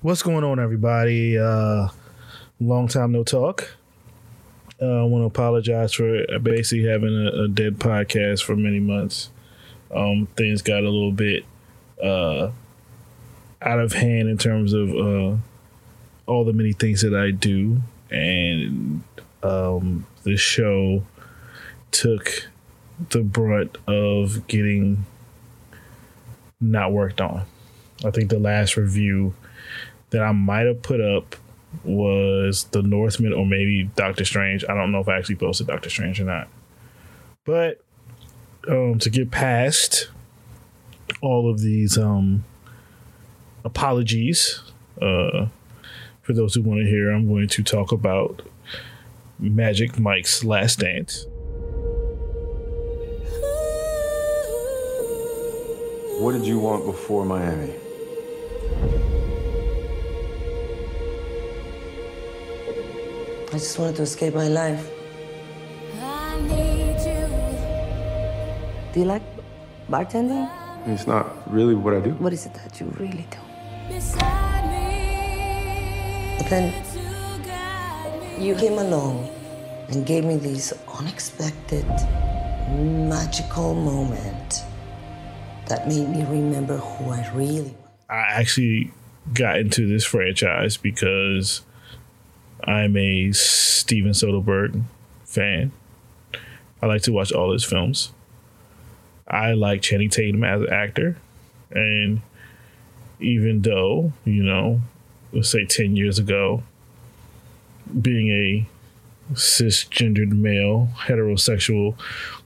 What's going on, everybody? Uh, long time no talk. Uh, I want to apologize for basically having a, a, dead podcast for many months. Um, things got a little bit uh, out of hand in terms of uh, all the many things that I do, and um, the show took the brunt of getting not worked on. I think the last review that I might have put up was The Northman or maybe Doctor Strange. I don't know if I actually posted Doctor Strange or not. But um, to get past all of these um, apologies, uh, for those who want to hear, I'm going to talk about Magic Mike's Last Dance. What did you want before Miami? I just wanted to escape my life. Do you like bartending? It's not really what I do. What is it that you really do? But then you came along and gave me this unexpected, magical moment that made me remember who I really was. I actually got into this franchise because I'm a Steven Soderbergh fan. I like to watch all his films. I like Channing Tatum as an actor. And even though, you know, let's say 10 years ago, being a cisgendered male, heterosexual,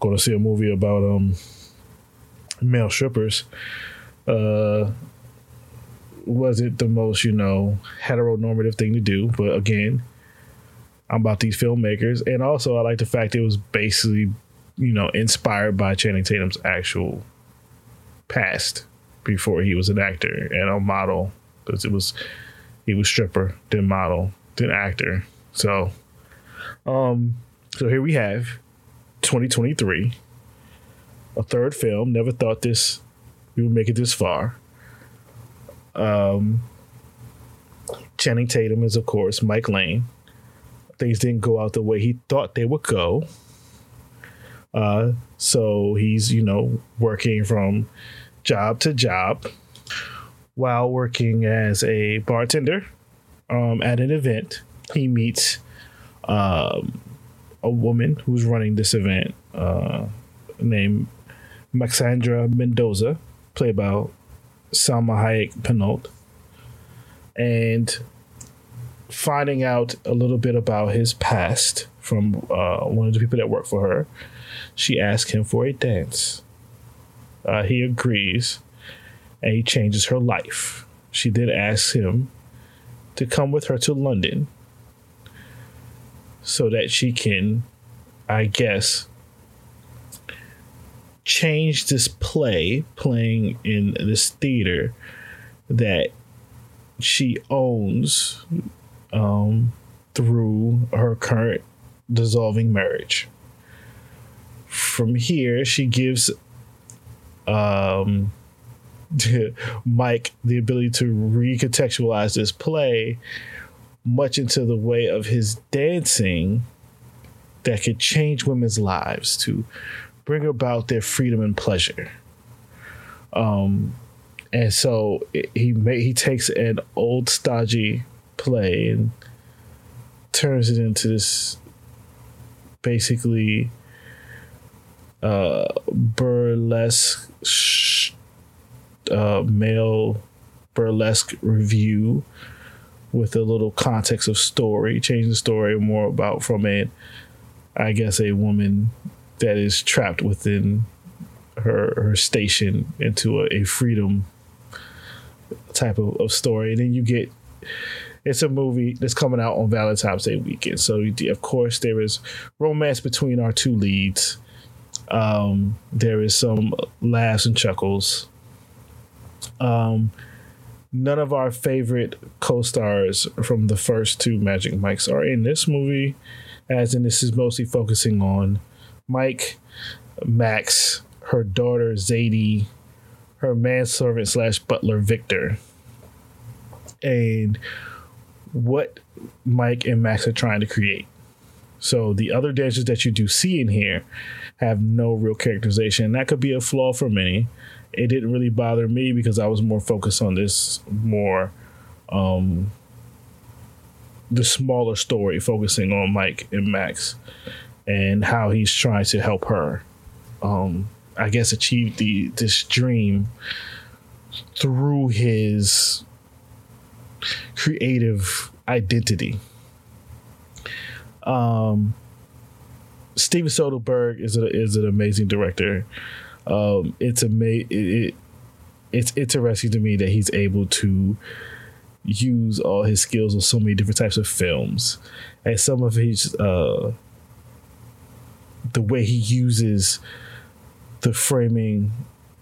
going to see a movie about um male strippers, uh, wasn't the most, you know, heteronormative thing to do. But again, I'm about these filmmakers. And also, I like the fact it was basically, you know, inspired by Channing Tatum's actual past before he was an actor and a model. Because it was, he was stripper, then model, then actor. So, um, so here we have 2023, a third film. Never thought this we would make it this far. Um, Channing Tatum is, of course, Mike Lane. Things didn't go out the way he thought they would go. Uh, so he's, you know, working from job to job while working as a bartender um, at an event. He meets um, a woman who's running this event uh, named Maxandra Mendoza, played by Salma Hayek Pinault, and finding out a little bit about his past from uh, one of the people that work for her, she asks him for a dance. Uh, he agrees, and he changes her life. She then asks him to come with her to London so that she can, I guess, change this play playing in this theater that she owns um, through her current dissolving marriage. From here, she gives um, Mike the ability to recontextualize this play much into the way of his dancing that could change women's lives to bring about their freedom and pleasure. Um, and so he he takes an old stodgy play and turns it into this basically uh, burlesque sh- uh, male burlesque review with a little context of story, change the story more about from a, I guess, a woman that is trapped within her her station into a, a freedom type of, of, story. And then you get it's a movie that's coming out on Valentine's Day weekend. So of course there is romance between our two leads. Um, there is some laughs and chuckles. Um, none of our favorite co-stars from the first two Magic Mikes are in this movie, as in this is mostly focusing on Mike, Max, her daughter Zadie, her manservant slash butler Victor. and what Mike and Max are trying to create. So the other dancers that you do see in here have no real characterization. That could be a flaw for many. It didn't really bother me because I was more focused on this more um the smaller story focusing on Mike and Max and how he's trying to help her um I guess achieve the this dream through his creative identity. Um, Steven Soderbergh is a, is an amazing director. Um, it's ama- it, it, it's interesting to me that he's able to use all his skills on so many different types of films, and some of his uh, the way he uses the framing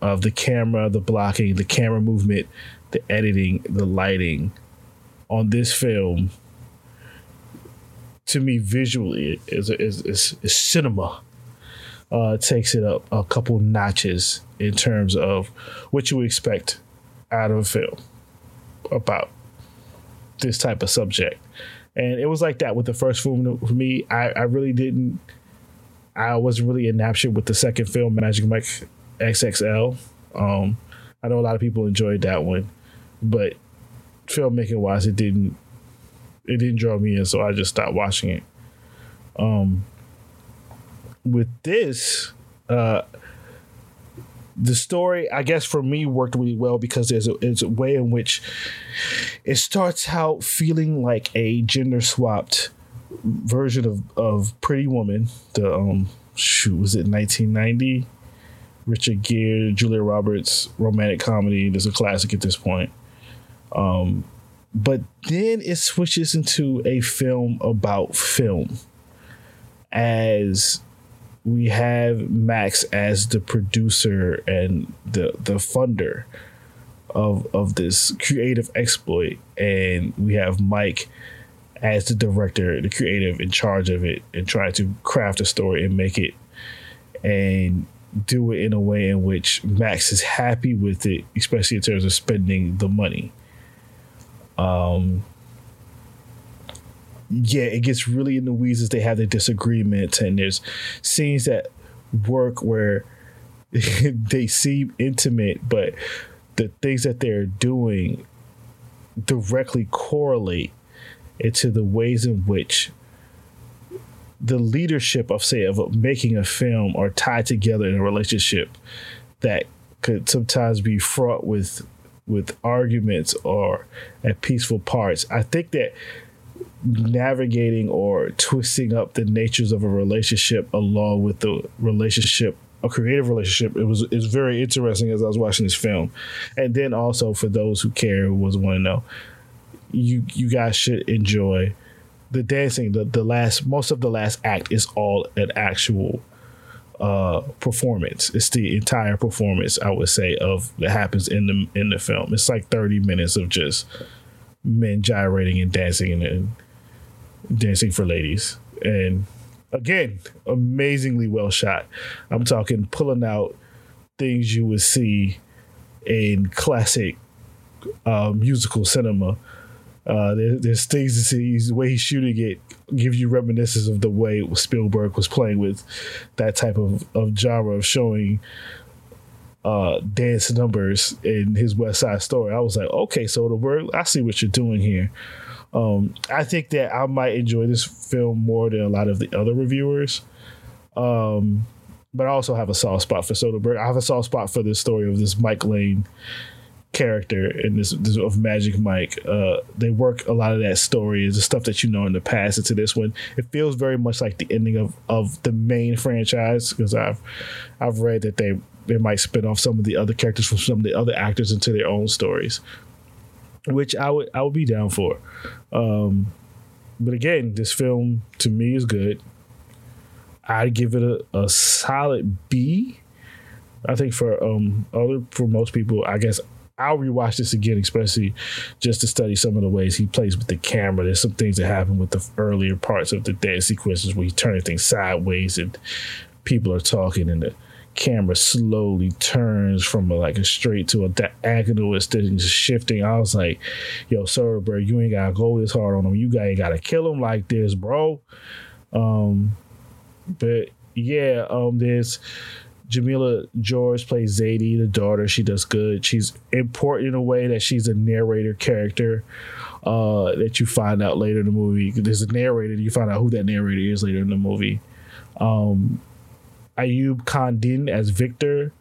of the camera, the blocking, the camera movement, the editing, the lighting on this film to me visually is is is, is cinema. Uh, takes it up a couple notches in terms of what you expect out of a film about this type of subject. And it was like that with the first film for me. I, I really didn't I wasn't really enraptured with the second film, Magic Mike XXL. Um, I know a lot of people enjoyed that one, but filmmaking wise, it didn't it didn't draw me in, so I just stopped watching it. Um, with this, uh, the story, I guess for me, worked really well because there's a, there's a way in which it starts out feeling like a gender swapped version of, of Pretty Woman. The um, shoot, was it 1990? Richard Gere, Julia Roberts romantic comedy. There's a classic at this point. Um, but then it switches into a film about film as we have Max as the producer and the the funder of of this creative exploit and we have Mike as the director, the creative in charge of it and try to craft a story and make it and do it in a way in which Max is happy with it, especially in terms of spending the money. Um, yeah, it gets really in the weeds as they have their disagreements, and there's scenes that work where they seem intimate, but the things that they're doing directly correlate into the ways in which the leadership of say of making a film are tied together in a relationship that could sometimes be fraught with with arguments or at peaceful parts. I think that navigating or twisting up the natures of a relationship along with the relationship a creative relationship it was is very interesting as I was watching this film. And then also for those who care who was want to know you you guys should enjoy the dancing the, the last most of the last act is all an actual uh, performance. It's the entire performance, I would say, of that happens in the in the film. It's like thirty minutes of just men gyrating and dancing and, and dancing for ladies. And again, amazingly well shot. I'm talking pulling out things you would see in classic uh, musical cinema uh, there, there's things to see. The way he's shooting it gives you reminiscence of the way Spielberg was playing with that type of, of genre of showing uh, dance numbers in his West Side Story. I was like, okay, so the Soderbergh, I see what you're doing here. Um, I think that I might enjoy this film more than a lot of the other reviewers. Um, but I also have a soft spot for Soderbergh. I have a soft spot for the story of this Mike Lane character in this, this of Magic Mike. Uh, they work a lot of that story is the stuff that you know in the past into this one. It feels very much like the ending of, of the main franchise because I've I've read that they they might spin off some of the other characters from some of the other actors into their own stories, which I would I would be down for. Um, but again, this film to me is good. I'd give it a, a solid B. I think for um other for most people, I guess I'll rewatch this again, especially just to study some of the ways he plays with the camera. There's some things that happen with the earlier parts of the dance sequences where he's turning things sideways and people are talking and the camera slowly turns from a, like a straight to a diagonal instead of just shifting. I was like, "Yo, sir, bro, you ain't gotta go this hard on him. You ain't gotta kill him like this, bro." Um, but yeah, um, there's Jemelia George plays Zadie, the daughter. She does good. She's important in a way that she's a narrator character uh, that you find out later in the movie. There's a narrator. You find out who that narrator is later in the movie. Um, Ayub Khan Din as Victor.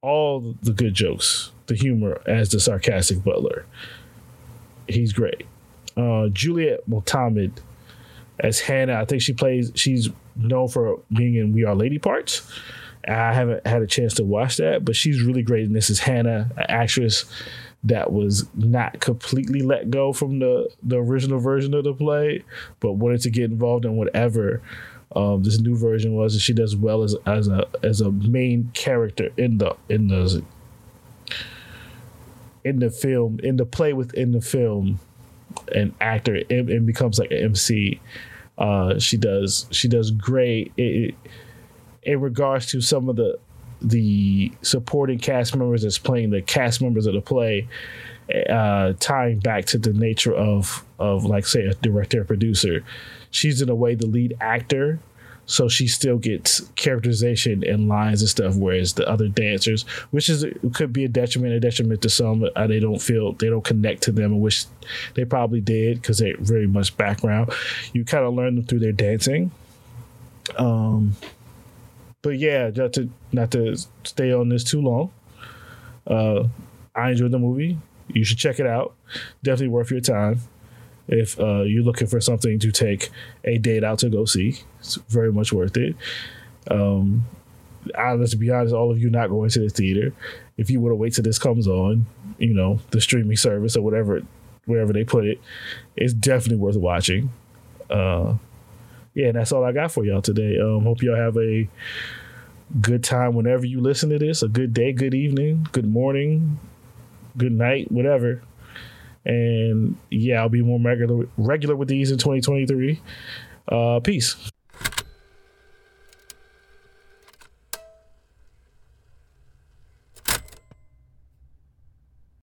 All the good jokes, the humor as the sarcastic butler. He's great. Uh, Juliette Motamed as Hannah. I think she plays. She's known for being in We Are Lady parts. I haven't had a chance to watch that, but she's really great. And this is Hannah, an actress that was not completely let go from the the original version of the play, but wanted to get involved in whatever um, this new version was. And she does well as as a as a main character in the in the in the film in the play within the film an actor and, and becomes like an MC. Uh, she does she does great. It, it, in regards to some of the the supporting cast members that's playing the cast members of the play, uh, tying back to the nature of of like say a director or producer. She's in a way the lead actor, so she still gets characterization and lines and stuff, whereas the other dancers, which is could be a detriment, a detriment to some. Uh, they don't feel they don't connect to them, which they probably did because they're very much background. You kind of learn them through their dancing. Um, but yeah, not to not to stay on this too long. Uh, I enjoyed the movie. You should check it out. Definitely worth your time. If uh, you're looking for something to take a date out to go see, it's very much worth it. Um, I, let's be honest, all of you not going to the theater. If you want to wait till this comes on, you know, the streaming service or whatever, wherever they put it, it's definitely worth watching. Uh, yeah, that's all I got for y'all today. Um, hope y'all have a good time whenever you listen to this. A good day, good evening, good morning, good night, whatever. And yeah, I'll be more regular regular with these in 2023. Uh, peace.